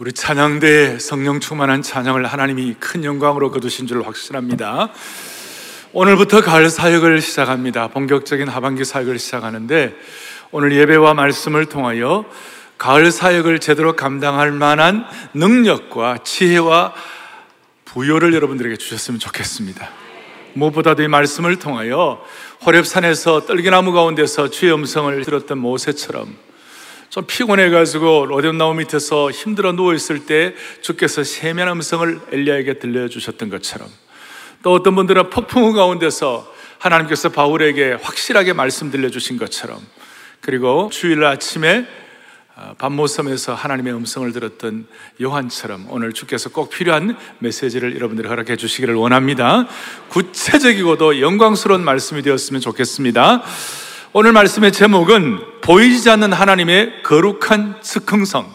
우리 찬양대에 성령 충만한 찬양을 하나님이 큰 영광으로 거두신 줄 확신합니다. 오늘부터 가을 사역을 시작합니다. 본격적인 하반기 사역을 시작하는데 오늘 예배와 말씀을 통하여 가을 사역을 제대로 감당할 만한 능력과 지혜와 부여를 여러분들에게 주셨으면 좋겠습니다. 무엇보다도 이 말씀을 통하여 호랩산에서 떨기나무 가운데서 주의 음성을 들었던 모세처럼 좀 피곤해가지고 로뎀 나무 밑에서 힘들어 누워있을 때 주께서 세면 음성을 엘리야에게 들려주셨던 것처럼 또 어떤 분들은 폭풍우 가운데서 하나님께서 바울에게 확실하게 말씀 들려주신 것처럼 그리고 주일 아침에 어, 밤모섬에서 하나님의 음성을 들었던 요한처럼 오늘 주께서 꼭 필요한 메시지를 여러분들이 허락해 주시기를 원합니다. 구체적이고도 영광스러운 말씀이 되었으면 좋겠습니다. 오늘 말씀의 제목은 보이지 않는 하나님의 거룩한 즉흥성.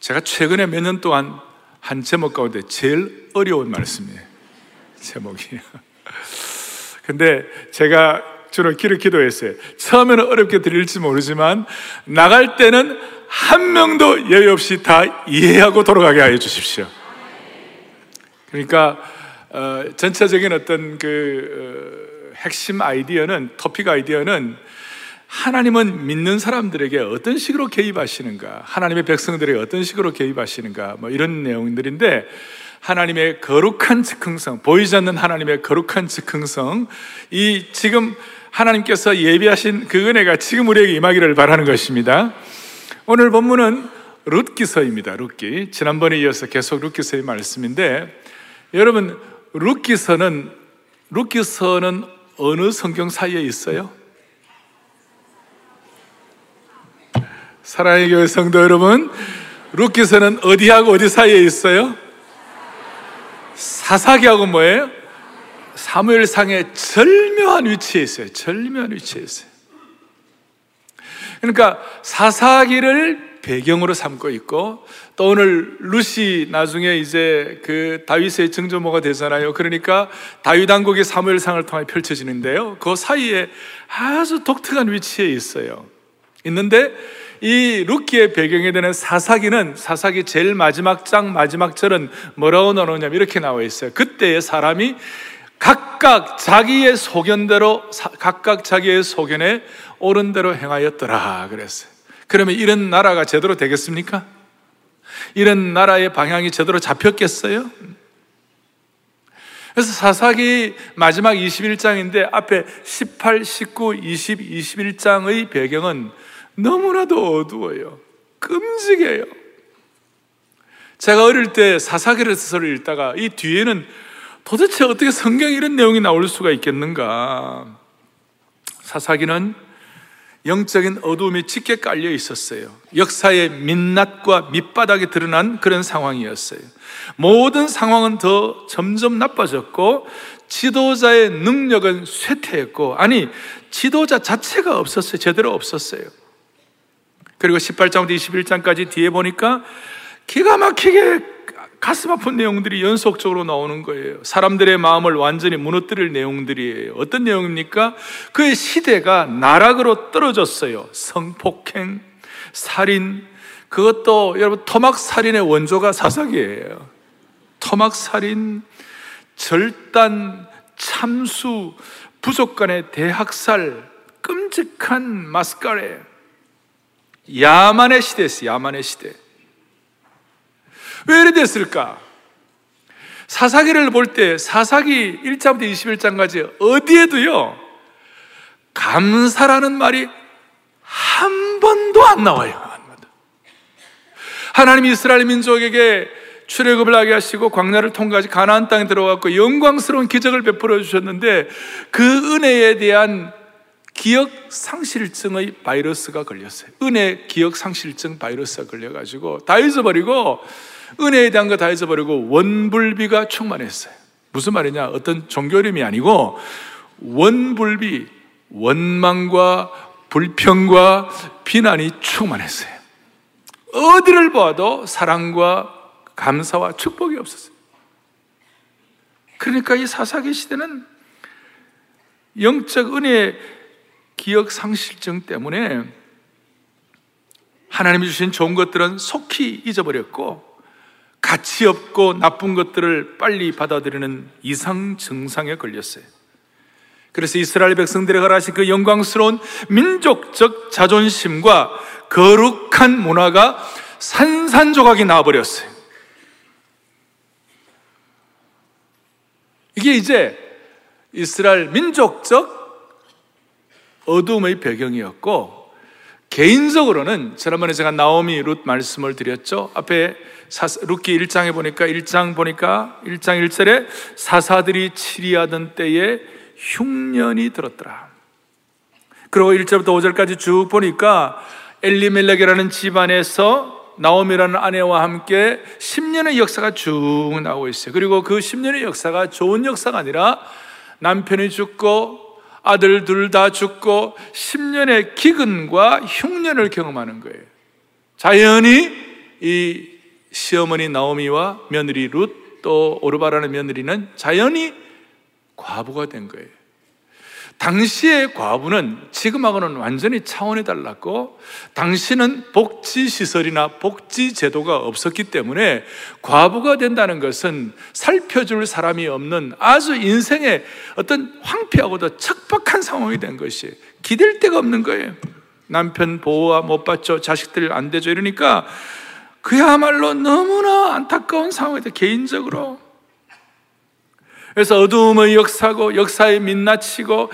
제가 최근에 몇 년 동안 한 제목 가운데 제일 어려운 말씀이에요. 제목이. 근데 제가 주로 길을 기도했어요. 처음에는 어렵게 들릴지 모르지만 나갈 때는 한 명도 예외 없이 다 이해하고 돌아가게 하여 주십시오. 그러니까 어, 전체적인 어떤 그 어, 핵심 아이디어는 토픽 아이디어는 하나님은 믿는 사람들에게 어떤 식으로 개입하시는가, 하나님의 백성들에게 어떤 식으로 개입하시는가, 뭐 이런 내용들인데, 하나님의 거룩한 즉흥성, 보이지 않는 하나님의 거룩한 즉흥성, 이 지금 하나님께서 예비하신 그 은혜가 지금 우리에게 임하기를 바라는 것입니다. 오늘 본문은 룻기서입니다. 룻기. 지난번에 이어서 계속 룻기서의 말씀인데, 여러분, 룻기서는, 룻기서는 어느 성경 사이에 있어요? 사랑의 교회 성도 여러분, 룻기서는 어디하고 어디 사이에 있어요? 사사기하고 뭐예요? 사무엘상의 절묘한 위치에 있어요. 절묘한 위치에 있어요. 그러니까 사사기를 배경으로 삼고 있고 또 오늘 루시 나중에 이제 그 다윗의 증조모가 되잖아요. 그러니까 다윗 왕국의 사무엘상을 통해 펼쳐지는데요. 그 사이에 아주 독특한 위치에 있어요. 있는데 이 루키의 배경에 되는 사사기는 사사기 제일 마지막 장 마지막 절은 뭐라고 나오냐면 이렇게 나와 있어요. 그때의 사람이 각각 자기의 소견대로 각각 자기의 소견에 옳은 대로 행하였더라 그랬어요. 그러면 이런 나라가 제대로 되겠습니까? 이런 나라의 방향이 제대로 잡혔겠어요? 그래서 사사기 마지막 21장인데 앞에 18, 19, 20, 21장의 배경은 너무나도 어두워요. 끔찍해요. 제가 어릴 때 사사기를 읽다가 이 뒤에는 도대체 어떻게 성경에 이런 내용이 나올 수가 있겠는가? 사사기는 영적인 어두움이 짙게 깔려 있었어요. 역사의 민낯과 밑바닥이 드러난 그런 상황이었어요. 모든 상황은 더 점점 나빠졌고, 지도자의 능력은 쇠퇴했고, 아니, 지도자 자체가 없었어요. 제대로 없었어요. 그리고 18장부터 21장까지 뒤에 보니까 기가 막히게 가슴 아픈 내용들이 연속적으로 나오는 거예요. 사람들의 마음을 완전히 무너뜨릴 내용들이에요. 어떤 내용입니까? 그의 시대가 나락으로 떨어졌어요. 성폭행, 살인, 그것도 여러분 토막 살인의 원조가 사사기예요. 토막 살인, 절단, 참수, 부족 간의 대학살, 끔찍한 마스카레, 야만의 시대였어요. 야만의 시대. 왜 이래 됐을까? 사사기를 볼 때 사사기 1장부터 21장까지 어디에도요, 감사라는 말이 한 번도 안 나와요. 하나님 이스라엘 민족에게 출애굽을 하게 하시고 광야를 통과하시 가나안 땅에 들어갔고 영광스러운 기적을 베풀어 주셨는데 그 은혜에 대한 기억 상실증의 바이러스가 걸렸어요. 은혜 기억 상실증 바이러스가 걸려 가지고 다 잊어버리고 은혜에 대한 거 다 잊어버리고 원불비가 충만했어요. 무슨 말이냐? 어떤 종교 이름이 아니고 원불비, 원망과 불평과 비난이 충만했어요. 어디를 봐도 사랑과 감사와 축복이 없었어요. 그러니까 이 사사기 시대는 영적 은혜 기억 상실증 때문에 하나님이 주신 좋은 것들은 속히 잊어버렸고 가치 없고 나쁜 것들을 빨리 받아들이는 이상 증상에 걸렸어요. 그래서 이스라엘 백성들이 가라신 그 영광스러운 민족적 자존심과 거룩한 문화가 산산조각이 나와버렸어요. 이게 이제 이스라엘 민족적 어둠의 배경이었고 개인적으로는 지난번에 제가 나오미 룻 말씀을 드렸죠. 앞에 룻기 1장에 보니까 1장 보니까 1장 1절에 사사들이 치리하던 때에 흉년이 들었더라. 그리고 1절부터 5절까지 쭉 보니까 엘리멜렉이라는 집안에서 나오미라는 아내와 함께 10년의 역사가 쭉 나오고 있어요. 그리고 그 10년의 역사가 좋은 역사가 아니라 남편이 죽고 아들 둘 다 죽고 10년의 기근과 흉년을 경험하는 거예요. 자연히 이 시어머니 나오미와 며느리 룻 또 오르바라는 며느리는 자연히 과부가 된 거예요. 당시의 과부는 지금하고는 완전히 차원이 달랐고 당시는 복지시설이나 복지제도가 없었기 때문에 과부가 된다는 것은 살펴줄 사람이 없는 아주 인생의 어떤 황폐하고도 척박한 상황이 된 것이 기댈 데가 없는 거예요. 남편 보호와 못 받죠. 자식들 안 되죠. 이러니까 그야말로 너무나 안타까운 상황이다. 개인적으로. 그래서 어두움의 역사고 역사에 민낯이고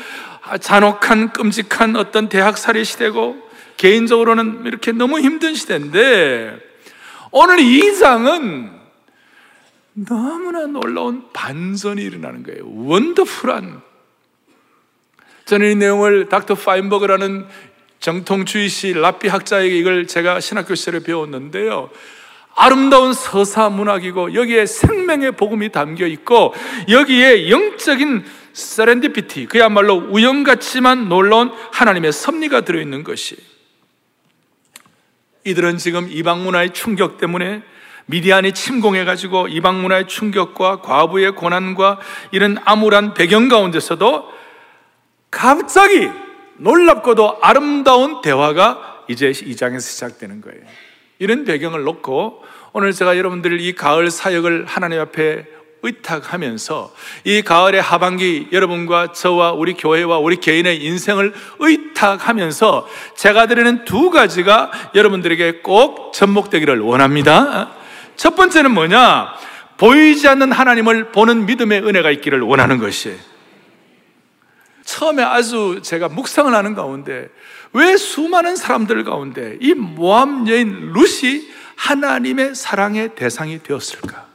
잔혹한 끔찍한 어떤 대학살이 시대고 개인적으로는 이렇게 너무 힘든 시대인데 오늘 이 장은 너무나 놀라운 반전이 일어나는 거예요. 원더풀한. 저는 이 내용을 닥터 파인버그라는 정통주의 시 라피 학자에게 이걸 제가 신학교 시절에 배웠는데요. 아름다운 서사 문학이고 여기에 생명의 복음이 담겨 있고 여기에 영적인 세렌디피티 그야말로 우연 같지만 놀라운 하나님의 섭리가 들어 있는 것이 이들은 지금 이방 문화의 충격 때문에 미디안이 침공해 가지고 이방 문화의 충격과 과부의 고난과 이런 암울한 배경 가운데서도 갑자기 놀랍고도 아름다운 대화가 이제 이 장에서 시작되는 거예요. 이런 배경을 놓고 오늘 제가 여러분들 이 가을 사역을 하나님 앞에 의탁하면서 이 가을의 하반기 여러분과 저와 우리 교회와 우리 개인의 인생을 의탁하면서 제가 드리는 두 가지가 여러분들에게 꼭 접목되기를 원합니다. 첫 번째는 뭐냐? 보이지 않는 하나님을 보는 믿음의 은혜가 있기를 원하는 것이에요. 처음에 아주 제가 묵상을 하는 가운데 왜 수많은 사람들 가운데 이 모함 여인 룻이 하나님의 사랑의 대상이 되었을까?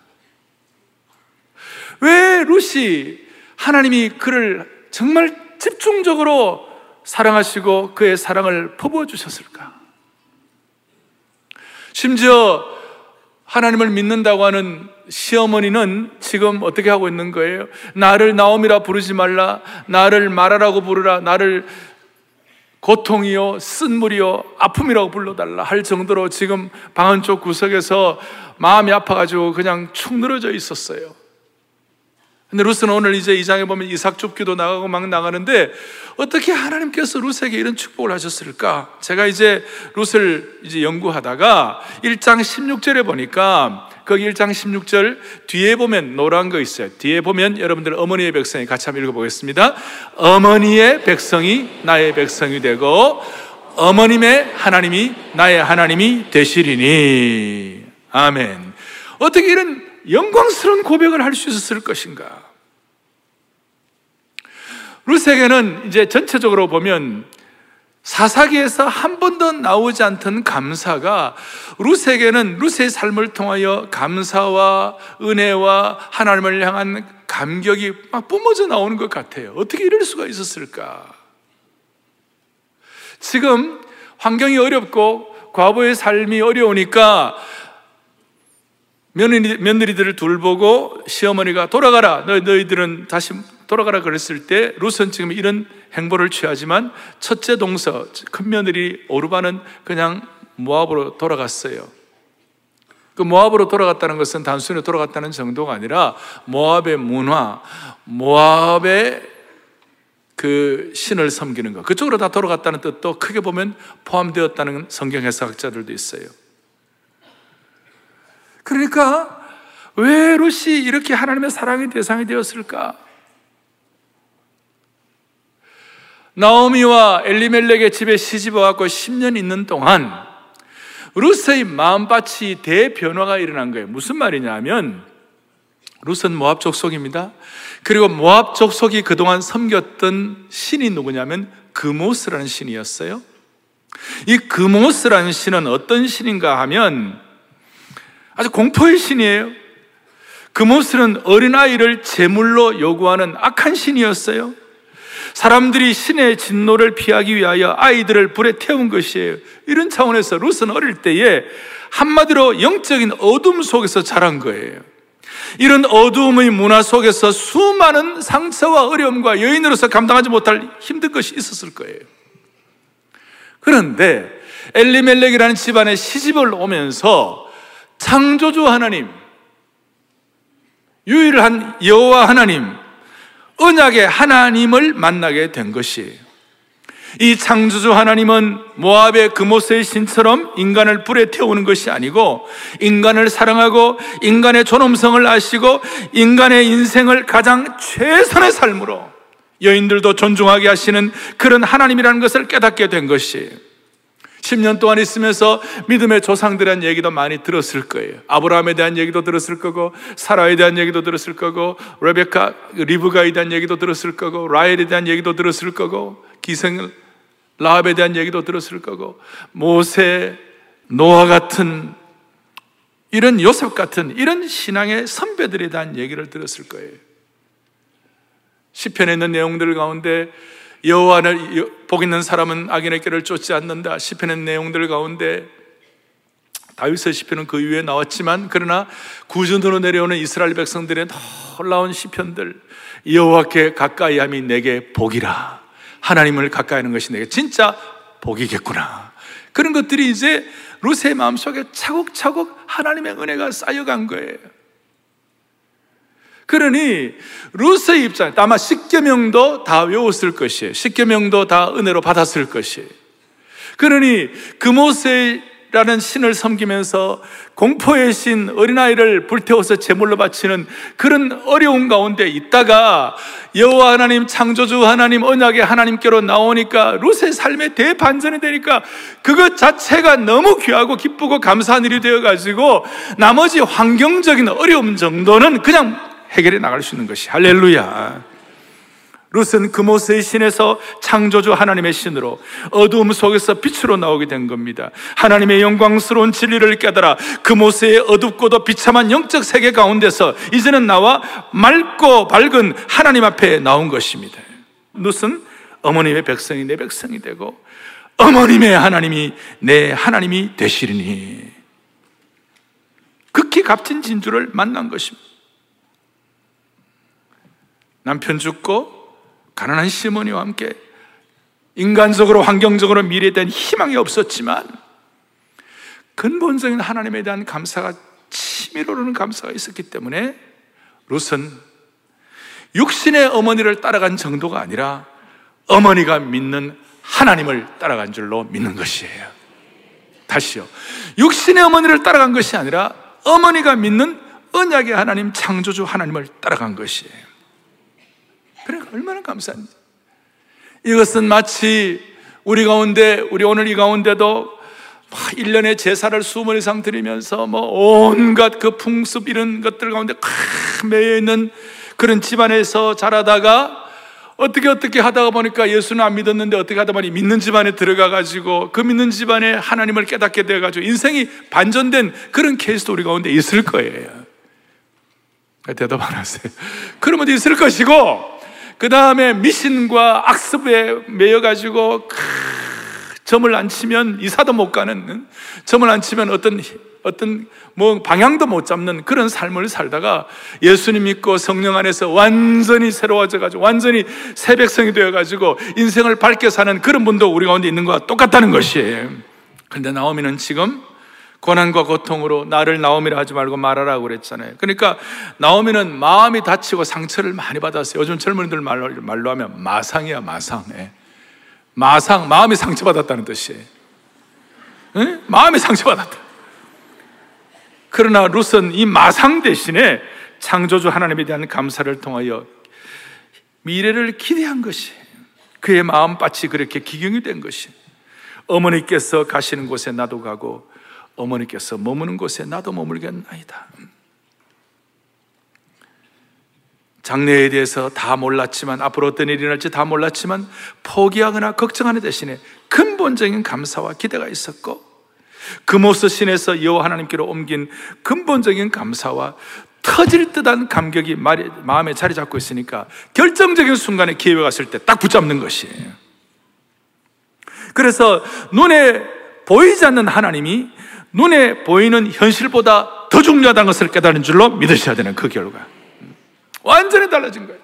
왜 룻이 하나님이 그를 정말 집중적으로 사랑하시고 그의 사랑을 퍼부어주셨을까? 심지어 하나님을 믿는다고 하는 시어머니는 지금 어떻게 하고 있는 거예요? 나를 나옴이라 부르지 말라, 나를 말하라고 부르라, 나를 고통이요, 쓴물이요, 아픔이라고 불러달라 할 정도로 지금 방 안쪽 구석에서 마음이 아파가지고 그냥 축 늘어져 있었어요. 근데 루스는 오늘 이제 이 장에 보면 이삭 줍기도 나가고 막 나가는데 어떻게 하나님께서 루스에게 이런 축복을 하셨을까? 제가 이제 루스를 이제 연구하다가 1장 16절에 보니까 거기 1장 16절 뒤에 보면 노란 거 있어요. 뒤에 보면 여러분들 어머니의 백성이 같이 한번 읽어보겠습니다. 어머니의 백성이 나의 백성이 되고 어머님의 하나님이 나의 하나님이 되시리니. 아멘. 어떻게 이런 영광스러운 고백을 할 수 있었을 것인가? 루세게는 이제 전체적으로 보면 사사기에서 한 번도 나오지 않던 감사가 루세게는 루세의 삶을 통하여 감사와 은혜와 하나님을 향한 감격이 막 뿜어져 나오는 것 같아요. 어떻게 이럴 수가 있었을까? 지금 환경이 어렵고 과부의 삶이 어려우니까 며느리, 며느리들을 둘 보고 시어머니가 돌아가라. 너, 너희들은 다시 돌아가라 그랬을 때 루스는 지금 이런 행보를 취하지만 첫째 동서, 큰 며느리 오르바는 그냥 모압으로 돌아갔어요. 그 모압으로 돌아갔다는 것은 단순히 돌아갔다는 정도가 아니라 모압의 문화, 모압의 그 신을 섬기는 것. 그쪽으로 다 돌아갔다는 뜻도 크게 보면 포함되었다는 성경 해석학자들도 있어요. 그러니까 왜 롯이 이렇게 하나님의 사랑의 대상이 되었을까? 나오미와 엘리멜렉의 집에 시집 와 갖고 10년 있는 동안 루스의 마음밭이 대변화가 일어난 거예요. 무슨 말이냐면 루스는 모압 족속입니다. 그리고 모압 족속이 그동안 섬겼던 신이 누구냐면 그모스라는 신이었어요. 이 그모스라는 신은 어떤 신인가 하면 아주 공포의 신이에요. 그모스는 어린아이를 제물로 요구하는 악한 신이었어요. 사람들이 신의 진노를 피하기 위하여 아이들을 불에 태운 것이에요. 이런 차원에서 루스는 어릴 때에 한마디로 영적인 어둠 속에서 자란 거예요. 이런 어두움의 문화 속에서 수많은 상처와 어려움과 여인으로서 감당하지 못할 힘든 것이 있었을 거예요. 그런데 엘리멜렉이라는 집안에 시집을 오면서 창조주 하나님, 유일한 여호와 하나님, 언약의 하나님을 만나게 된 것이에요. 이 창조주 하나님은 모압의 금오스의 신처럼 인간을 불에 태우는 것이 아니고 인간을 사랑하고 인간의 존엄성을 아시고 인간의 인생을 가장 최선의 삶으로 여인들도 존중하게 하시는 그런 하나님이라는 것을 깨닫게 된 것이에요. 10년 동안 있으면서 믿음의 조상들에 대한 얘기도 많이 들었을 거예요. 아브라함에 대한 얘기도 들었을 거고, 사라에 대한 얘기도 들었을 거고, 레베카, 리브가에 대한 얘기도 들었을 거고, 라헬에 대한 얘기도 들었을 거고, 기생 라합에 대한 얘기도 들었을 거고, 모세, 노아 같은 이런 요셉 같은 이런 신앙의 선배들에 대한 얘기를 들었을 거예요. 시편에 있는 내용들 가운데 여호와를 복 있는 사람은 악인의 길을 쫓지 않는다. 시편의 내용들 가운데 다윗의 시편은 그 이후에 나왔지만 그러나 구준으로 내려오는 이스라엘 백성들의 놀라운 시편들 여호와께 가까이함이 내게 복이라. 하나님을 가까이 하는 것이 내게 진짜 복이겠구나. 그런 것들이 이제 루세의 마음속에 차곡차곡 하나님의 은혜가 쌓여간 거예요. 그러니 루스의 입장 아마 십계명도 다 외웠을 것이에요. 십계명도 다 은혜로 받았을 것이에요. 그러니 그모세라는 신을 섬기면서 공포의 신 어린아이를 불태워서 제물로 바치는 그런 어려운 가운데 있다가 여호와 하나님 창조주 하나님 언약의 하나님께로 나오니까 루스의 삶의 대반전이 되니까 그것 자체가 너무 귀하고 기쁘고 감사한 일이 되어 가지고 나머지 환경적인 어려움 정도는 그냥 해결해 나갈 수 있는 것이 할렐루야. 룻은 그모스의 신에서 창조주 하나님의 신으로 어두움 속에서 빛으로 나오게 된 겁니다. 하나님의 영광스러운 진리를 깨달아 그모스의 어둡고도 비참한 영적 세계 가운데서 이제는 나와 맑고 밝은 하나님 앞에 나온 것입니다. 룻은 어머님의 백성이 내 백성이 되고 어머님의 하나님이 내 하나님이 되시리니 극히 값진 진주를 만난 것입니다. 남편 죽고 가난한 시모니와 함께 인간적으로 환경적으로 미래에 대한 희망이 없었지만 근본적인 하나님에 대한 감사가 치밀어 오르는 감사가 있었기 때문에 룻은 육신의 어머니를 따라간 정도가 아니라 어머니가 믿는 하나님을 따라간 줄로 믿는 것이에요. 다시요. 육신의 어머니를 따라간 것이 아니라 어머니가 믿는 언약의 하나님, 창조주 하나님을 따라간 것이에요. 그러니까 얼마나 감사한지. 이것은 마치 우리 가운데, 우리 오늘 이 가운데도 1년에 제사를 수번 이상 드리면서 뭐 온갖 그 풍습 이런 것들 가운데 매여 있는 그런 집안에서 자라다가 어떻게 어떻게 하다가 보니까 예수는 안 믿었는데 어떻게 하다 보니 믿는 집안에 들어가 가지고 그 믿는 집안에 하나님을 깨닫게 되어 가지고 인생이 반전된 그런 케이스도 우리 가운데 있을 거예요. 대답 안 하세요. 그러면 있을 것이고 그 다음에 미신과 악습에 매여가지고 점을 안 치면 이사도 못 가는 점을 안 치면 어떤 어떤 뭐 방향도 못 잡는 그런 삶을 살다가 예수님 믿고 성령 안에서 완전히 새로워져 가지고 완전히 새 백성이 되어 가지고 인생을 밝게 사는 그런 분도 우리 가운데 있는 것과 똑같다는 것이에요. 그런데 나오미는 지금 고난과 고통으로 나를 나오미라 하지 말고 말하라고 그랬잖아요. 그러니까 나오미는 마음이 다치고 상처를 많이 받았어요. 요즘 젊은이들 말로, 말로 하면 마상이야, 마상. 예. 마상, 마음이 상처받았다는 뜻이에요. 예? 마음이 상처받았다. 그러나 룻은 이 마상 대신에 창조주 하나님에 대한 감사를 통하여 미래를 기대한 것이 그의 마음밭이 그렇게 기경이 된 것이 어머니께서 가시는 곳에 나도 가고 어머니께서 머무는 곳에 나도 머물겠나이다. 장래에 대해서 다 몰랐지만 앞으로 어떤 일이 일어날지 다 몰랐지만 포기하거나 걱정하는 대신에 근본적인 감사와 기대가 있었고 금오스 신에서 여호와 하나님께로 옮긴 근본적인 감사와 터질 듯한 감격이 마음에 자리 잡고 있으니까 결정적인 순간에 기회가 왔을 때 딱 붙잡는 것이에요. 그래서 눈에 보이지 않는 하나님이 눈에 보이는 현실보다 더 중요하다는 것을 깨달은 줄로 믿으셔야 되는 그 결과. 완전히 달라진 거예요.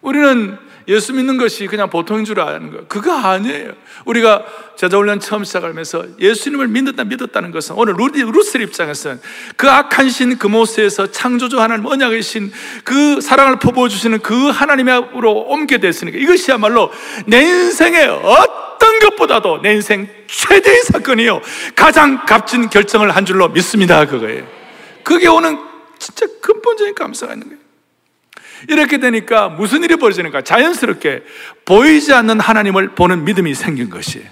우리는 예수 믿는 것이 그냥 보통인 줄 아는 거예요. 그거 아니에요. 우리가 제자훈련 처음 시작하면서 예수님을 믿었다 믿었다는 것은 오늘 룻이, 룻의 입장에서는 그 악한 신, 그모스에서 창조주 하나님 언약의 신, 그 사랑을 퍼부어주시는 그 하나님으로 옮게 됐으니까 이것이야말로 내 인생의 어떤 것보다도 내 인생 최대의 사건이요. 가장 값진 결정을 한 줄로 믿습니다. 그거예요. 그게 오는 진짜 근본적인 감사가 있는 거예요. 이렇게 되니까 무슨 일이 벌어지는가? 자연스럽게 보이지 않는 하나님을 보는 믿음이 생긴 것이에요.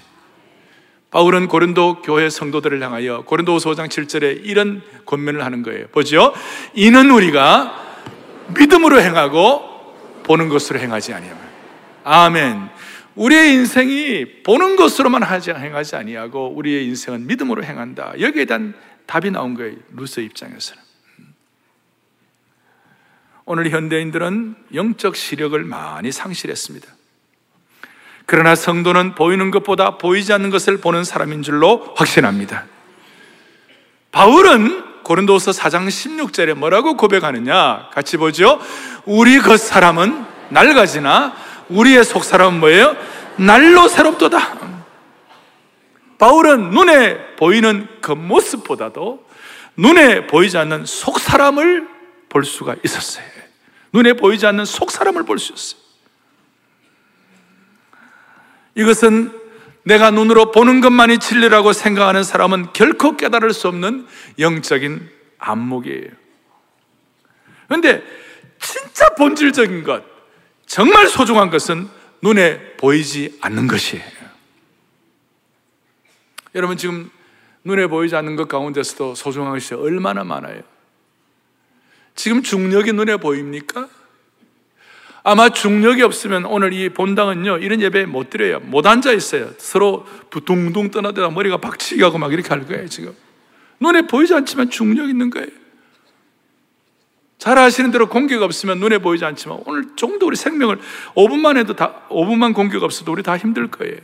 바울은 고린도 교회 성도들을 향하여 고린도서 5장 7절에 이런 권면을 하는 거예요. 보죠? 이는 우리가 믿음으로 행하고 보는 것으로 행하지 아니하며. 아멘. 우리의 인생이 보는 것으로만 하지 행하지 아니하고 우리의 인생은 믿음으로 행한다. 여기에 대한 답이 나온 거예요. 루스 입장에서는. 오늘 현대인들은 영적 시력을 많이 상실했습니다. 그러나 성도는 보이는 것보다 보이지 않는 것을 보는 사람인 줄로 확신합니다. 바울은 고린도서 4장 16절에 뭐라고 고백하느냐? 같이 보죠. 우리 그 사람은 낡아지나 우리의 속 사람은 뭐예요? 날로 새롭도다. 바울은 눈에 보이는 겉모습보다도 눈에 보이지 않는 속 사람을 볼 수가 있었어요. 눈에 보이지 않는 속 사람을 볼 수 있어요. 이것은 내가 눈으로 보는 것만이 진리라고 생각하는 사람은 결코 깨달을 수 없는 영적인 안목이에요. 그런데 진짜 본질적인 것, 정말 소중한 것은 눈에 보이지 않는 것이에요. 여러분 지금 눈에 보이지 않는 것 가운데서도 소중한 것이 얼마나 많아요. 지금 중력이 눈에 보입니까? 아마 중력이 없으면 오늘 이 본당은요, 이런 예배 못 드려요. 못 앉아 있어요. 서로 부둥둥 떠나다가 머리가 박치기 하고 막 이렇게 할 거예요, 지금. 눈에 보이지 않지만 중력 있는 거예요. 잘 아시는 대로 공기가 없으면 눈에 보이지 않지만 오늘 정도 우리 생명을 5분만 해도 다, 5분만 공기가 없어도 우리 다 힘들 거예요.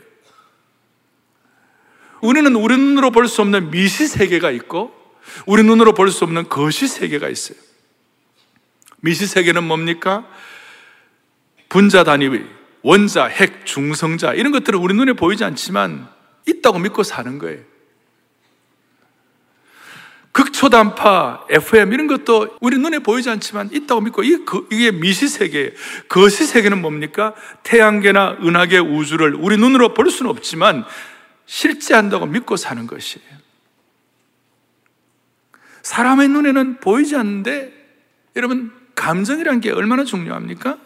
우리는 우리 눈으로 볼 수 없는 미시 세계가 있고 우리 눈으로 볼 수 없는 거시 세계가 있어요. 미시 세계는 뭡니까? 분자 단위, 원자, 핵, 중성자 이런 것들은 우리 눈에 보이지 않지만 있다고 믿고 사는 거예요. 극초단파, FM 이런 것도 우리 눈에 보이지 않지만 있다고 믿고 이게, 그, 이게 미시세계, 거시세계는 뭡니까? 태양계나 은하계 우주를 우리 눈으로 볼 수는 없지만 실제한다고 믿고 사는 것이에요. 사람의 눈에는 보이지 않는데 여러분 감정이란 게 얼마나 중요합니까?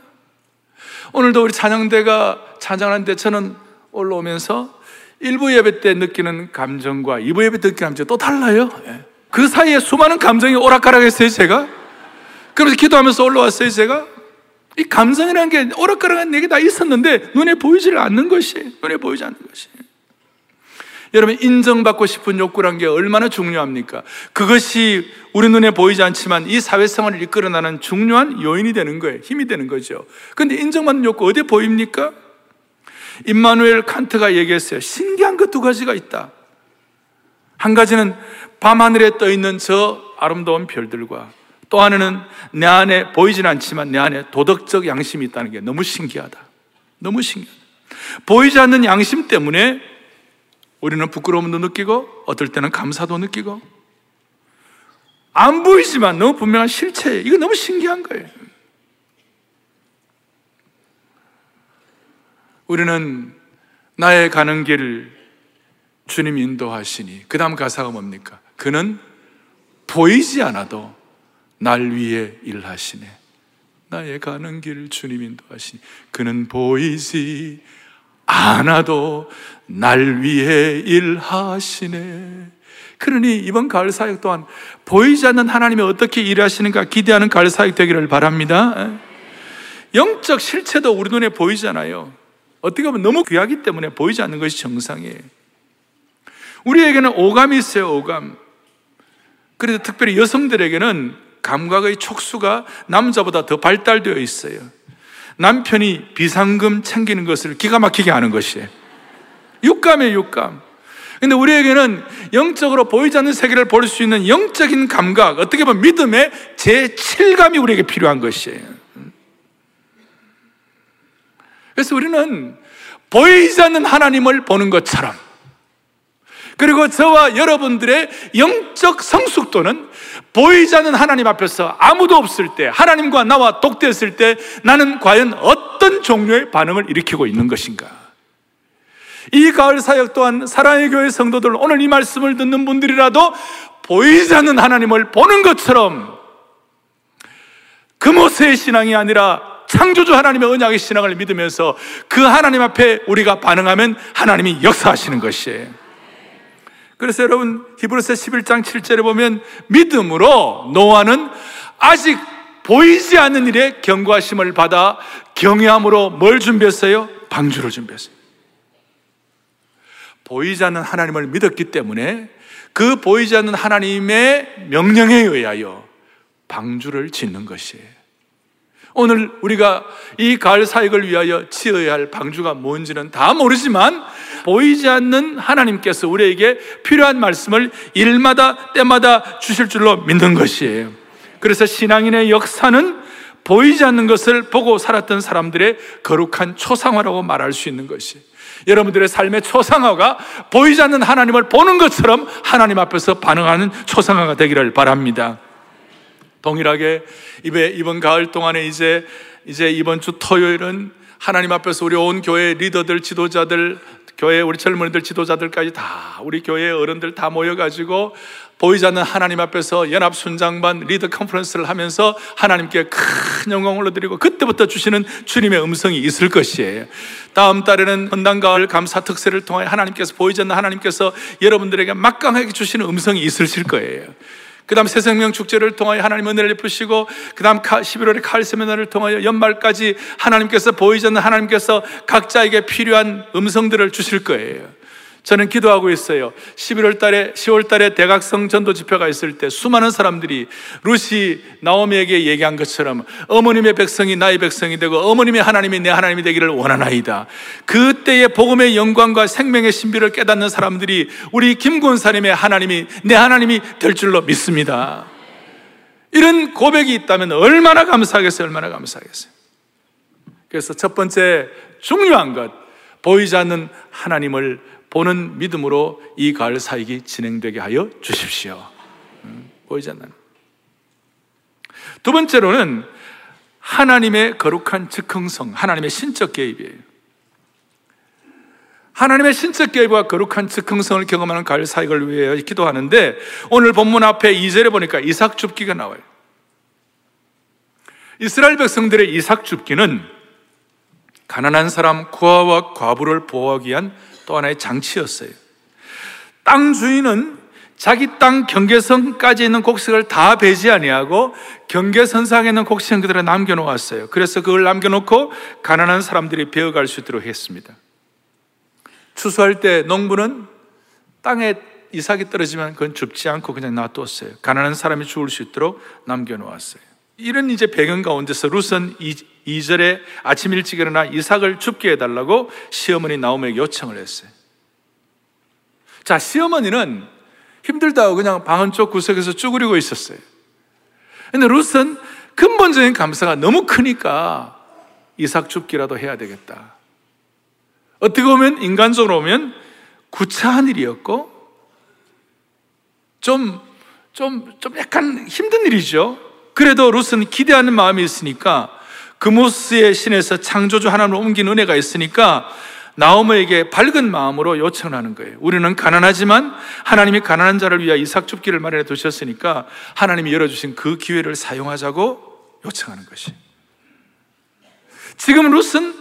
오늘도 우리 찬양대가 찬양하는데 저는 올라오면서 1부 예배 때 느끼는 감정과 2부 예배 때 느끼는 감정이 또 달라요. 예. 그 사이에 수많은 감정이 오락가락했어요, 제가. 그러면서 기도하면서 올라왔어요, 제가. 이 감정이라는 게 오락가락한 얘기 다 있었는데 눈에 보이지 않는 것이, 눈에 보이지 않는 것이. 여러분, 인정받고 싶은 욕구란 게 얼마나 중요합니까? 그것이 우리 눈에 보이지 않지만 이 사회생활을 이끌어나는 중요한 요인이 되는 거예요. 힘이 되는 거죠. 근데 인정받는 욕구 어디 보입니까? 임마누엘 칸트가 얘기했어요. 신기한 것 두 가지가 있다. 한 가지는 밤하늘에 떠 있는 저 아름다운 별들과 또 하나는 내 안에 보이진 않지만 내 안에 도덕적 양심이 있다는 게 너무 신기하다. 너무 신기하다. 보이지 않는 양심 때문에 우리는 부끄러움도 느끼고 어떨 때는 감사도 느끼고 안 보이지만 너무 분명한 실체 이거 너무 신기한 거예요. 우리는 나의 가는 길 주님 인도하시니 그 다음 가사가 뭡니까? 그는 보이지 않아도 날 위해 일하시네. 나의 가는 길 주님 인도하시니 그는 보이지 않아도 날 위해 일하시네. 그러니 이번 가을 사역 또한 보이지 않는 하나님이 어떻게 일하시는가 기대하는 가을 사역 되기를 바랍니다. 영적 실체도 우리 눈에 보이잖아요. 어떻게 보면 너무 귀하기 때문에 보이지 않는 것이 정상이에요. 우리에게는 오감이 있어요, 오감. 그래서 특별히 여성들에게는 감각의 촉수가 남자보다 더 발달되어 있어요. 남편이 비상금 챙기는 것을 기가 막히게 하는 것이에요. 육감이에요, 육감. 근데 우리에게는 영적으로 보이지 않는 세계를 볼 수 있는 영적인 감각, 어떻게 보면 믿음의 제7감이 우리에게 필요한 것이에요. 그래서 우리는 보이지 않는 하나님을 보는 것처럼 그리고 저와 여러분들의 영적 성숙도는 보이지 않는 하나님 앞에서 아무도 없을 때, 하나님과 나와 독대했을 때 나는 과연 어떤 종류의 반응을 일으키고 있는 것인가? 이 가을 사역 또한 사랑의 교회 성도들 오늘 이 말씀을 듣는 분들이라도 보이지 않는 하나님을 보는 것처럼 금오세의 신앙이 아니라 창조주 하나님의 언약의 신앙을 믿으면서 그 하나님 앞에 우리가 반응하면 하나님이 역사하시는 것이에요. 그래서 여러분 히브리서 11장 7절에 보면 믿음으로 노아는 아직 보이지 않는 일에 경고하심을 받아 경외함으로 뭘 준비했어요? 방주를 준비했어요. 보이지 않는 하나님을 믿었기 때문에 그 보이지 않는 하나님의 명령에 의하여 방주를 짓는 것이에요. 오늘 우리가 이 가을 사역을 위하여 지어야 할 방주가 뭔지는 다 모르지만 보이지 않는 하나님께서 우리에게 필요한 말씀을 일마다 때마다 주실 줄로 믿는 것이에요. 그래서 신앙인의 역사는 보이지 않는 것을 보고 살았던 사람들의 거룩한 초상화라고 말할 수 있는 것이 여러분들의 삶의 초상화가 보이지 않는 하나님을 보는 것처럼 하나님 앞에서 반응하는 초상화가 되기를 바랍니다. 동일하게 이번 가을 동안에 이제 이제 이번 주 토요일은 하나님 앞에서 우리 온 교회 리더들, 지도자들, 교회 우리 젊은이들, 지도자들까지 다 우리 교회 어른들 다 모여가지고 보이지 않는 하나님 앞에서 연합 순장반 리더 컨퍼런스를 하면서 하나님께 큰 영광을 올려드리고 그때부터 주시는 주님의 음성이 있을 것이에요. 다음 달에는 헌당 가을 감사 특세를 통해 하나님께서 보이지 않는 하나님께서 여러분들에게 막강하게 주시는 음성이 있으실 거예요. 그 다음 새생명 축제를 통하여 하나님 은혜를 베푸시고 그 다음 11월에 칼 세미나를 통하여 연말까지 하나님께서 보이지 않는 하나님께서 각자에게 필요한 음성들을 주실 거예요. 저는 기도하고 있어요. 11월 달에, 10월 달에 대각성 전도 집회가 있을 때 수많은 사람들이 루시 나오미에게 얘기한 것처럼 어머님의 백성이 나의 백성이 되고 어머님의 하나님이 내 하나님이 되기를 원하나이다. 그때의 복음의 영광과 생명의 신비를 깨닫는 사람들이 우리 김군사님의 하나님이 내 하나님이 될 줄로 믿습니다. 이런 고백이 있다면 얼마나 감사하겠어요, 얼마나 감사하겠어요. 그래서 첫 번째 중요한 것, 보이지 않는 하나님을 보는 믿음으로 이 가을 사역이 진행되게 하여 주십시오. 음, 보이지 않나요? 두 번째로는 하나님의 거룩한 즉흥성, 하나님의 신적 개입이에요. 하나님의 신적 개입과 거룩한 즉흥성을 경험하는 가을 사역을 위해 기도하는데 오늘 본문 앞에 2절에 보니까 이삭 줍기가 나와요. 이스라엘 백성들의 이삭 줍기는 가난한 사람 구하와 과부를 보호하기 위한 또 하나의 장치였어요. 땅 주인은 자기 땅 경계선까지 있는 곡식을 다 배지 아니하고 경계선상에 있는 곡식은 그대로 남겨놓았어요. 그래서 그걸 남겨놓고 가난한 사람들이 베어갈 수 있도록 했습니다. 추수할 때 농부는 땅에 이삭이 떨어지면 그건 줍지 않고 그냥 놔뒀어요. 가난한 사람이 죽을 수 있도록 남겨놓았어요. 이런 이제 배경 가운데서 룻은 2절에 아침 일찍 일어나 이삭을 줍게 해달라고 시어머니 나오에게 요청을 했어요. 자, 시어머니는 힘들다고 그냥 방 한쪽 구석에서 쭈그리고 있었어요. 근데 룻은 근본적인 감사가 너무 크니까 이삭 줍기라도 해야 되겠다. 어떻게 보면 인간적으로 보면 구차한 일이었고, 좀, 좀, 좀 약간 힘든 일이죠. 그래도 룻은 기대하는 마음이 있으니까 그모스의 신에서 창조주 하나님을 옮긴 은혜가 있으니까 나오머에게 밝은 마음으로 요청을 하는 거예요. 우리는 가난하지만 하나님이 가난한 자를 위하여 이삭 줍기를 마련해 두셨으니까 하나님이 열어주신 그 기회를 사용하자고 요청하는 것이. 지금 룻은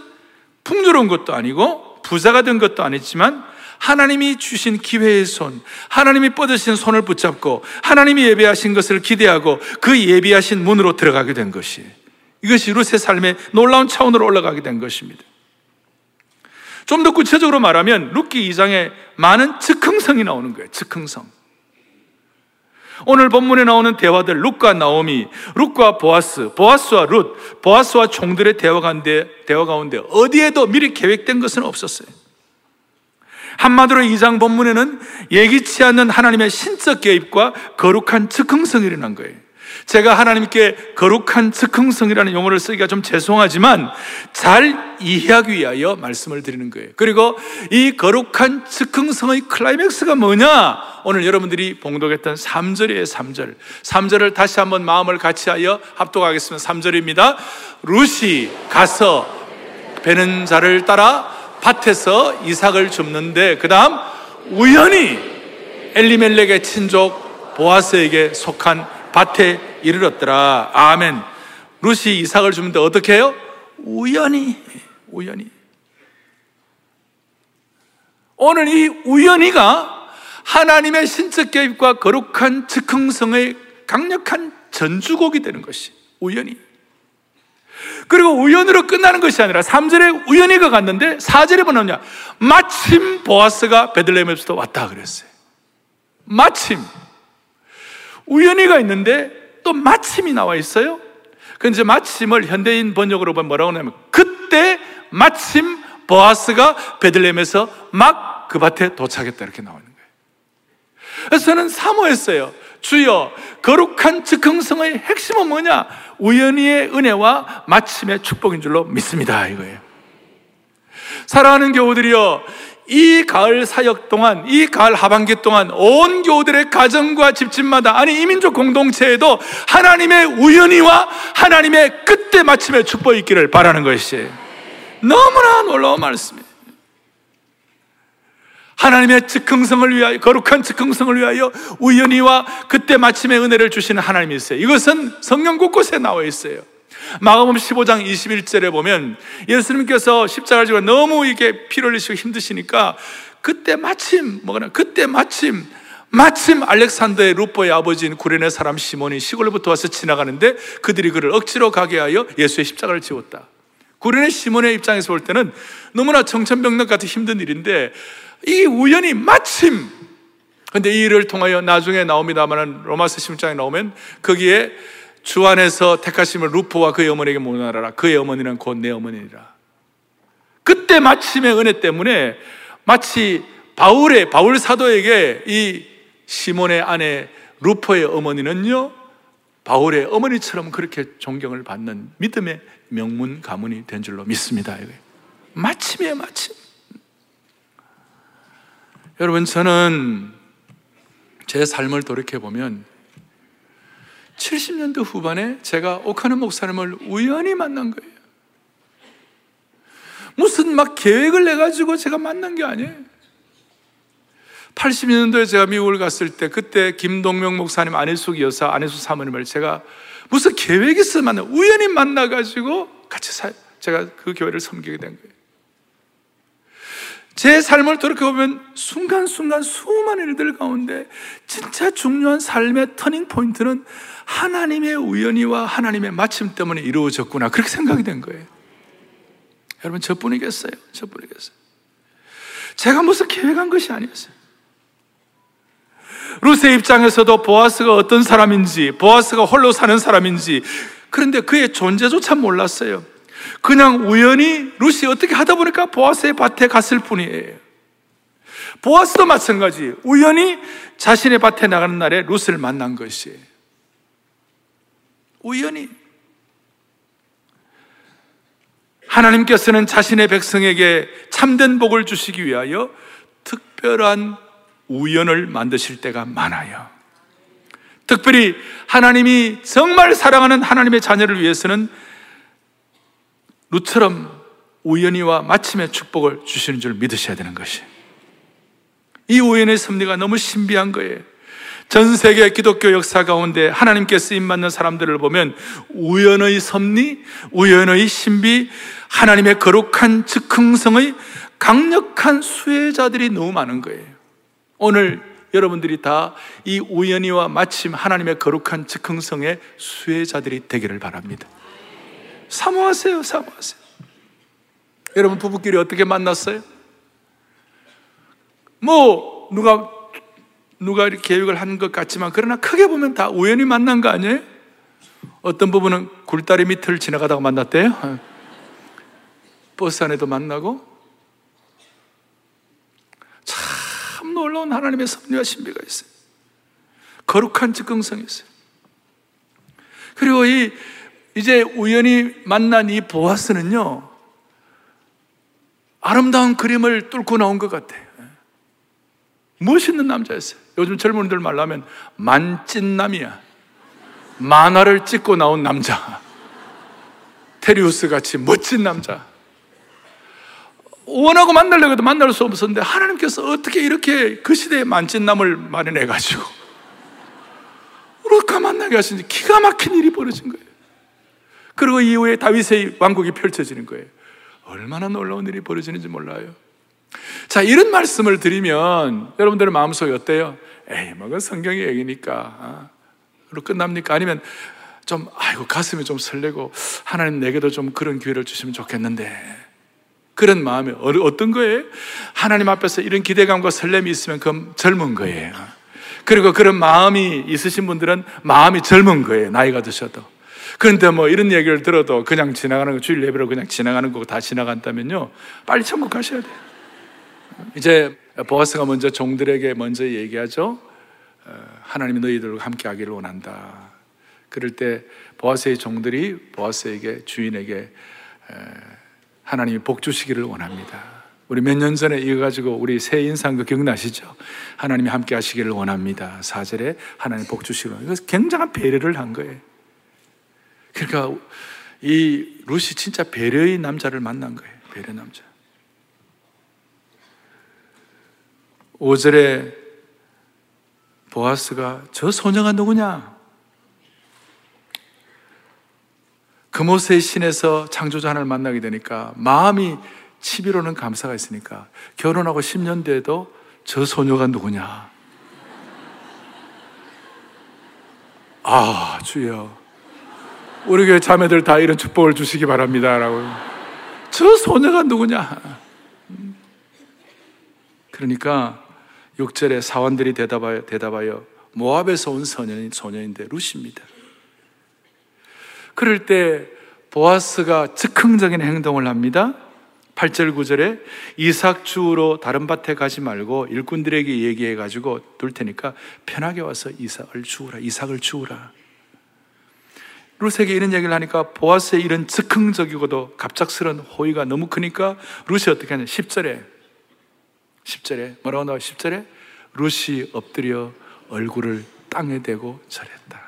풍요로운 것도 아니고 부자가 된 것도 아니지만 하나님이 주신 기회의 손, 하나님이 뻗으신 손을 붙잡고 하나님이 예배하신 것을 기대하고 그 예비하신 문으로 들어가게 된 것이 이것이 룻의 삶의 놀라운 차원으로 올라가게 된 것입니다. 좀 더 구체적으로 말하면 룻기 2장에 많은 즉흥성이 나오는 거예요. 즉흥성. 오늘 본문에 나오는 대화들 룻과 나오미, 룻과 보아스, 보아스와 룻, 보아스와 종들의 대화 가운데 대화 가운데 어디에도 미리 계획된 것은 없었어요. 한마디로 이 장 본문에는 예기치 않는 하나님의 신적 개입과 거룩한 즉흥성이 일어난 거예요. 제가 하나님께 거룩한 즉흥성이라는 용어를 쓰기가 좀 죄송하지만 잘 이해하기 위하여 말씀을 드리는 거예요. 그리고 이 거룩한 즉흥성의 클라이맥스가 뭐냐? 오늘 여러분들이 봉독했던 3절이에요, 3절. 3절을 다시 한번 마음을 같이 하여 합독하겠습니다. 3절입니다. 루시 가서 베는 자를 따라 밭에서 이삭을 줍는데 그 다음 우연히 엘리멜렉의 친족 보아스에게 속한 밭에 이르렀더라. 아멘. 루시 이삭을 주는데 어떻게 해요? 우연히, 우연히. 오늘 이 우연히가 하나님의 신적 개입과 거룩한 즉흥성의 강력한 전주곡이 되는 것이 우연히. 그리고 우연으로 끝나는 것이 아니라 3절에 우연히 가 갔는데 4절에 뭐냐냐 마침 보아스가 베들레헴에서 왔다 그랬어요. 마침. 우연히가 있는데 또 마침이 나와 있어요. 그 이제 마침을 현대인 번역으로 보면 뭐라고 하냐면 그때 마침 보아스가 베들레헴에서 막 그 밭에 도착했다 이렇게 나오는 거예요. 그래서 저는 사모했어요. 주여 거룩한 즉흥성의 핵심은 뭐냐? 우연히의 은혜와 마침의 축복인 줄로 믿습니다. 이거예요. 사랑하는 교우들이여 이 가을 사역 동안, 이 가을 하반기 동안 온 교우들의 가정과 집집마다, 아니, 이민족 공동체에도 하나님의 우연히와 하나님의 끝에 마침의 축복이 있기를 바라는 것이 너무나 놀라운 말씀이에요. 하나님의 즉흥성을 위하여, 거룩한 즉흥성을 위하여 우연히와 그때 마침의 은혜를 주시는 하나님이 있어요. 이것은 성경 곳곳에 나와 있어요. 마가음 15장 21절에 보면 예수님께서 십자가를 지고 너무 이게 피를 흘리시고 힘드시니까 그때 마침 뭐거나 그때 마침 마침 알렉산더의 루포의 아버지인 구레네 사람 시몬이 시골부터 와서 지나가는데 그들이 그를 억지로 가게 하여 예수의 십자가를 지웠다. 구레네 시몬의 입장에서 볼 때는 너무나 정천병력 같은 힘든 일인데 이 우연히 마침 근데 이 일을 통하여 나중에 나옵니다만 로마서 16장에 나오면 거기에 주 안에서 택하심을 루포와 그의 어머니에게 모나라라. 그의 어머니는 곧 내 어머니라. 그때 마침의 은혜 때문에 마치 바울의 바울 사도에게 이 시몬의 아내 루포의 어머니는요 바울의 어머니처럼 그렇게 존경을 받는 믿음의 명문 가문이 된 줄로 믿습니다. 마침이에요, 마침. 여러분 저는 제 삶을 돌이켜 보면 70년대 후반에 제가 오카는 목사님을 우연히 만난 거예요. 무슨 막 계획을 내가지고 제가 만난 게 아니에요. 80년도에 제가 미국을 갔을 때 그때 김동명 목사님 안혜숙 여사 안혜숙 사모님을 제가 무슨 계획이 있어 만나 우연히 만나가지고 같이 사, 제가 그 교회를 섬기게 된 거예요. 제 삶을 돌이켜보면 순간순간 수많은 일들 가운데 진짜 중요한 삶의 터닝 포인트는 하나님의 우연히와 하나님의 마침 때문에 이루어졌구나. 그렇게 생각이 된 거예요. 여러분, 저뿐이겠어요? 저뿐이겠어요? 제가 무슨 계획한 것이 아니었어요. 루스의 입장에서도 보아스가 어떤 사람인지, 보아스가 홀로 사는 사람인지, 그런데 그의 존재조차 몰랐어요. 그냥 우연히 루시 어떻게 하다 보니까 보아스의 밭에 갔을 뿐이에요. 보아스도 마찬가지. 우연히 자신의 밭에 나가는 날에 루스를 만난 것이에요. 우연히. 하나님께서는 자신의 백성에게 참된 복을 주시기 위하여 특별한 우연을 만드실 때가 많아요. 특별히 하나님이 정말 사랑하는 하나님의 자녀를 위해서는 루처럼 우연히와 마침의 축복을 주시는 줄 믿으셔야 되는 것이. 이 우연의 섭리가 너무 신비한 거예요. 전 세계 기독교 역사 가운데 하나님께 쓰임 받는 사람들을 보면 우연의 섭리, 우연의 신비, 하나님의 거룩한 즉흥성의 강력한 수혜자들이 너무 많은 거예요. 오늘 여러분들이 다 이 우연히와 마침 하나님의 거룩한 즉흥성의 수혜자들이 되기를 바랍니다. 사모하세요, 사모하세요. 여러분 부부끼리 어떻게 만났어요? 뭐 누가 누가 이렇게 계획을 한 것 같지만 그러나 크게 보면 다 우연히 만난 거 아니에요? 어떤 부분은 굴다리 밑을 지나가다가 만났대요. 버스 안에도 만나고 참 놀라운 하나님의 섭리와 신비가 있어요. 거룩한 즉흥성이 있어요. 그리고 이 이제 우연히 만난 이 보아스는요 아름다운 그림을 뚫고 나온 것 같아요. 멋있는 남자였어요. 요즘 젊은이들 말로 하면 만찢남이야. 만화를 찍고 나온 남자. 테리우스 같이 멋진 남자. 원하고 만나려고 해도 만날 수 없었는데 하나님께서 어떻게 이렇게 그 시대에 만찢남을 마련해가지고 루카 만나게 하시니 기가 막힌 일이 벌어진 거예요. 그리고 이후에 다윗의 왕국이 펼쳐지는 거예요. 얼마나 놀라운 일이 벌어지는지 몰라요. 자, 이런 말씀을 드리면 여러분들의 마음속에 어때요? 에이, 뭐, 그 성경의 얘기니까. 그로 끝납니까? 아니면 좀, 아이고, 가슴이 좀 설레고, 하나님 내게도 좀 그런 기회를 주시면 좋겠는데. 그런 마음이 어떤 거예요? 하나님 앞에서 이런 기대감과 설렘이 있으면 그건 젊은 거예요. 그리고 그런 마음이 있으신 분들은 마음이 젊은 거예요. 나이가 드셔도. 그런데 뭐 이런 얘기를 들어도 그냥 지나가는 거, 주일 예배로 그냥 지나가는 거고 다 지나간다면요. 빨리 천국 가셔야 돼요. 이제 보아스가 먼저 종들에게 먼저 얘기하죠. 어, 하나님이 너희들과 함께 하기를 원한다. 그럴 때 보아스의 종들이 보아스에게 주인에게 하나님이 복 주시기를 원합니다. 우리 몇 년 전에 이거 가지고 우리 새 인상 그 기억나시죠? 하나님이 함께 하시기를 원합니다. 4절에 하나님 복 주시기를 원합니다. 굉장한 배려를 한 거예요. 그러니까 이 루시 진짜 배려의 남자를 만난 거예요. 배려 남자. 5절에 보아스가 저 소녀가 누구냐? 금오세의 신에서 창조자 하나를 만나게 되니까 마음이 치비로는 감사가 있으니까 결혼하고 10년 돼도 저 소녀가 누구냐? 아, 주여. 우리 교회 자매들 다 이런 축복을 주시기 바랍니다. 라고. 저 소녀가 누구냐? 그러니까 6절에 사원들이 대답하여, 대답하여 모압에서 온 소년, 소년인데 루시입니다. 그럴 때 보아스가 즉흥적인 행동을 합니다. 8절 9절에 이삭 주우러 다른 밭에 가지 말고 일꾼들에게 얘기해 가지고 둘 테니까 편하게 와서 이삭을 주우라. 이삭을 주우라. 루스에게 이런 얘기를 하니까 보아스의 이런 즉흥적이고도 갑작스런 호의가 너무 크니까 루시 어떻게 하냐? 10절에 10절에 뭐라고 나와 10절에 루시 엎드려 얼굴을 땅에 대고 절했다.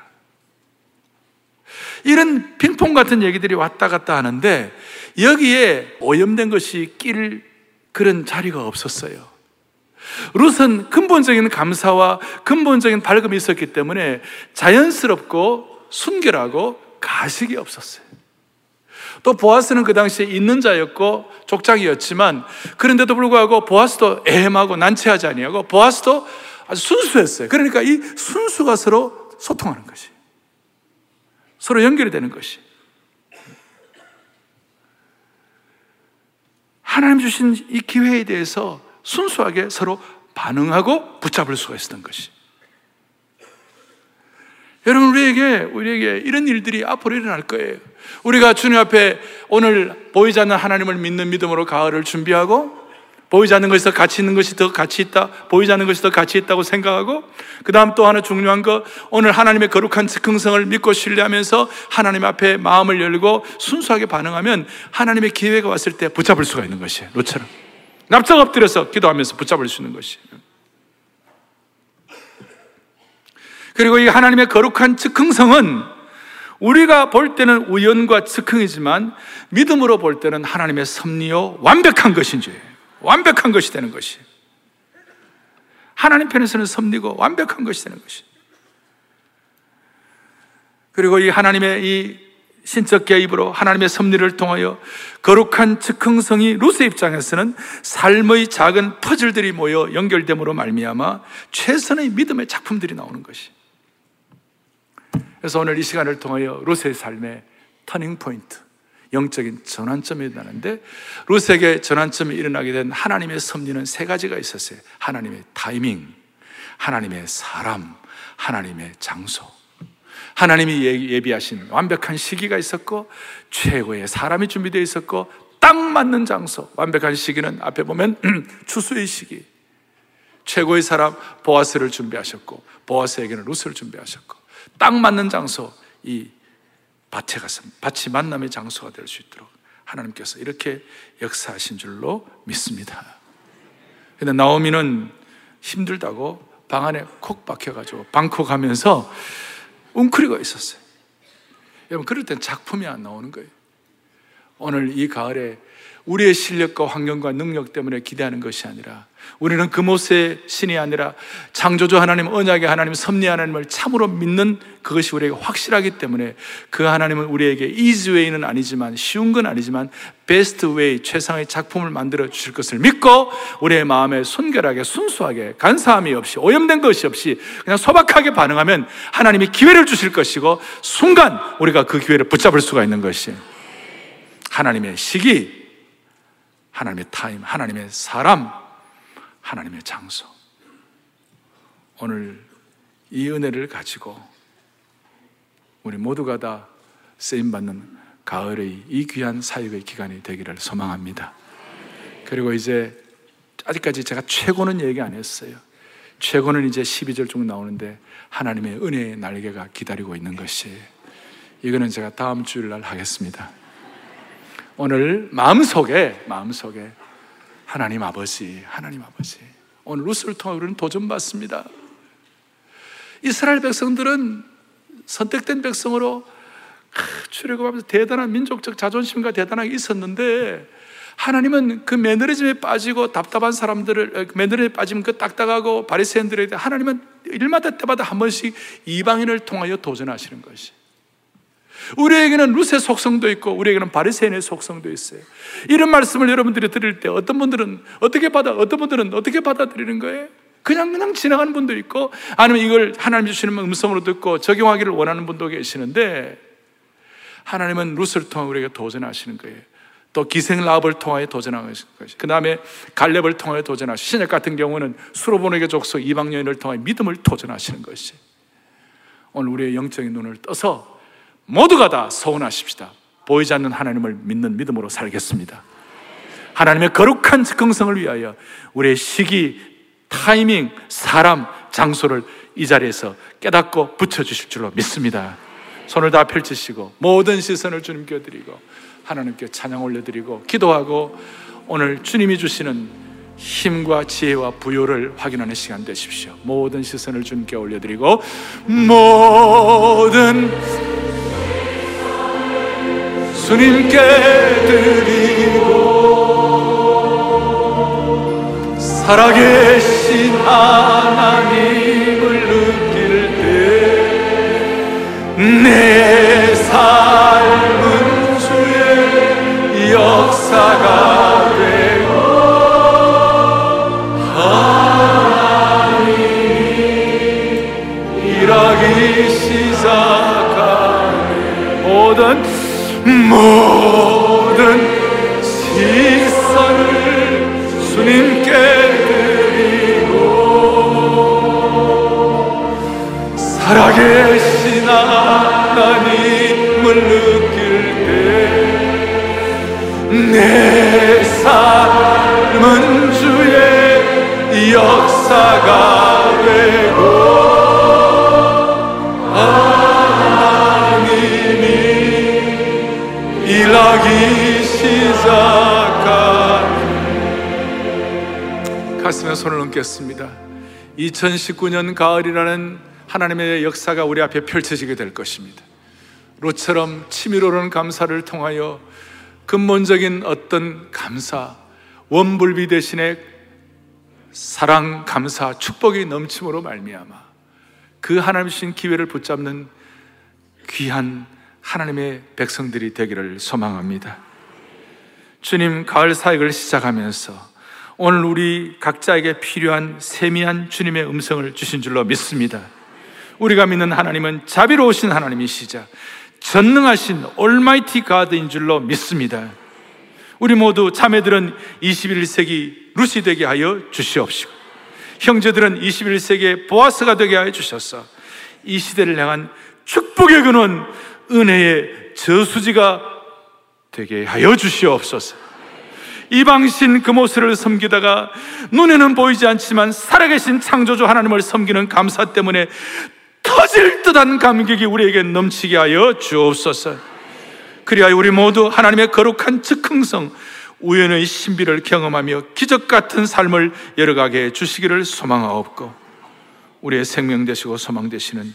이런 핑퐁 같은 얘기들이 왔다 갔다 하는데 여기에 오염된 것이 낄 그런 자리가 없었어요. 룻은 근본적인 감사와 근본적인 밝음이 있었기 때문에 자연스럽고 순결하고 가식이 없었어요. 또 보아스는 그 당시에 있는 자였고 족장이었지만 그런데도 불구하고 보아스도 애매하고 난처하지 아니하고 보아스도 아주 순수했어요. 그러니까 이 순수가 서로 소통하는 것이 서로 연결이 되는 것이 하나님 주신 이 기회에 대해서 순수하게 서로 반응하고 붙잡을 수가 있었던 것이 여러분 우리에게 우리에게 이런 일들이 앞으로 일어날 거예요. 우리가 주님 앞에 오늘 보이지 않는 하나님을 믿는 믿음으로 가을을 준비하고 보이지 않는 것이 더 가치 있는 것이 더 가치 있다. 보이지 않는 것이 더 가치 있다고 생각하고 그 다음 또 하나 중요한 거 오늘 하나님의 거룩한 즉흥성을 믿고 신뢰하면서 하나님 앞에 마음을 열고 순수하게 반응하면 하나님의 기회가 왔을 때 붙잡을 수가 있는 것이에요. 로처럼. 납작 엎드려서 기도하면서 붙잡을 수 있는 것이. 그리고 이 하나님의 거룩한 즉흥성은 우리가 볼 때는 우연과 즉흥이지만 믿음으로 볼 때는 하나님의 섭리요 완벽한 것인지 완벽한 것이 되는 것이 하나님 편에서는 섭리고 완벽한 것이 되는 것이 그리고 이 하나님의 이 신적 개입으로 하나님의 섭리를 통하여 거룩한 즉흥성이 룻의 입장에서는 삶의 작은 퍼즐들이 모여 연결됨으로 말미암아 최선의 믿음의 작품들이 나오는 것이. 그래서 오늘 이 시간을 통하여 룻의 삶의 turning point, 영적인 전환점이 일어나는데 룻에게 전환점이 일어나게 된 하나님의 섭리는 세 가지가 있었어요. 하나님의 타이밍, 하나님의 사람, 하나님의 장소. 하나님이 예비하신 완벽한 시기가 있었고 최고의 사람이 준비되어 있었고 딱 맞는 장소 완벽한 시기는 앞에 보면 추수의 시기 최고의 사람 보아스를 준비하셨고 보아스에게는 루스를 준비하셨고 딱 맞는 장소 이 밭에 가서 밭이 만남의 장소가 될 수 있도록 하나님께서 이렇게 역사하신 줄로 믿습니다. 근데 나오미는 힘들다고 방 안에 콕 박혀가지고 방콕 하면서 웅크리고 있었어요. 여러분, 그럴 땐 작품이 안 나오는 거예요. 오늘 이 가을에 우리의 실력과 환경과 능력 때문에 기대하는 것이 아니라 우리는 그모세 신이 아니라 창조주 하나님, 언약의 하나님, 섭리 하나님을 참으로 믿는 그것이 우리에게 확실하기 때문에 그 하나님은 우리에게 way는 아니지만 쉬운 건 아니지만 best way, 최상의 작품을 만들어 주실 것을 믿고 우리의 마음에 순결하게 순수하게 간사함이 없이 오염된 것이 없이 그냥 소박하게 반응하면 하나님이 기회를 주실 것이고 순간 우리가 그 기회를 붙잡을 수가 있는 것이 하나님의 시기 하나님의 타임, 하나님의 사람, 하나님의 장소. 오늘 이 은혜를 가지고 우리 모두가 다 쓰임받는 가을의 이 귀한 사역의 기간이 되기를 소망합니다. 그리고 이제 아직까지 제가 최고는 얘기 안 했어요. 최고는 이제 12절 중 나오는데 하나님의 은혜의 날개가 기다리고 있는 것이 이거는 제가 다음 주일 날 하겠습니다. 오늘 마음속에 마음속에 하나님 아버지, 하나님 아버지. 오늘 루스를 통해 우리는 도전받습니다. 이스라엘 백성들은 선택된 백성으로 출애굽하면서 대단한 민족적 자존심과 대단하게 있었는데 하나님은 그 매너리즘에 빠지고 답답한 사람들을 매너리즘에 빠지면 그 딱딱하고 바리새인들에 대해 하나님은 일마다 때마다 한 번씩 이방인을 통하여 도전하시는 것이. 우리에게는 루세 속성도 있고 우리에게는 바리새인의 속성도 있어요. 이런 말씀을 여러분들이 들을 때 어떤 분들은 어떻게 받아 어떤 분들은 어떻게 받아들이는 거예요? 그냥 그냥 지나가는 분도 있고 아니면 이걸 하나님 주시는 음성으로 듣고 적용하기를 원하는 분도 계시는데 하나님은 루스를 통해 우리에게 도전하시는 거예요. 또 기생 라합을 통하여 도전하시는 것이. 그 다음에 갈렙을 통하여 도전하시고 신약 같은 경우는 수로보내게 족속 이방 여인을 통하여 믿음을 도전하시는 것이. 오늘 우리의 영적인 눈을 떠서 모두가 다 서운하십시다. 보이지 않는 하나님을 믿는 믿음으로 살겠습니다. 하나님의 거룩한 즉흥성을 위하여 우리의 시기, 타이밍, 사람, 장소를 이 자리에서 깨닫고 붙여주실 줄로 믿습니다. 손을 다 펼치시고 모든 시선을 주님께 드리고 하나님께 찬양 올려드리고 기도하고 오늘 주님이 주시는 힘과 지혜와 부요를 확인하는 시간 되십시오. 모든 시선을 주님께 올려드리고 모든 주님께 드리고 살아계신 하나님을 느낄 때 내 삶은 주의 역사가 되고 하나님 일하기 시작하네. 모든 모든 시선을 주님께 드리고 살아계신 하나님을 느낄 때 내 삶은 주의 역사가 되고 일하기 시작한 기도하며 손을 얹겠습니다. 2019년 가을이라는 하나님의 역사가 우리 앞에 펼쳐지게 될 것입니다. 로처럼 치밀어오는 감사를 통하여 근본적인 어떤 감사, 원불비 대신에 사랑, 감사, 축복이 넘침으로 말미암아 그 하나님 신 기회를 붙잡는 귀한 하나님의 백성들이 되기를 소망합니다. 주님 가을 사역을 시작하면서 오늘 우리 각자에게 필요한 세미한 주님의 음성을 주신 줄로 믿습니다. 우리가 믿는 하나님은 자비로우신 하나님이시자 전능하신 올마이티 가드인 줄로 믿습니다. 우리 모두 자매들은 21세기 루시 되게 하여 주시옵시고 형제들은 21세기의 보아스가 되게 하여 주셔서 이 시대를 향한 축복의 근원 은혜의 저수지가 되게 하여 주시옵소서. 이방신 금오스를 섬기다가 눈에는 보이지 않지만 살아계신 창조주 하나님을 섬기는 감사 때문에 터질 듯한 감격이 우리에게 넘치게 하여 주옵소서. 그리하여 우리 모두 하나님의 거룩한 즉흥성, 우연의 신비를 경험하며 기적 같은 삶을 열어가게 주시기를 소망하옵고 우리의 생명 되시고 소망 되시는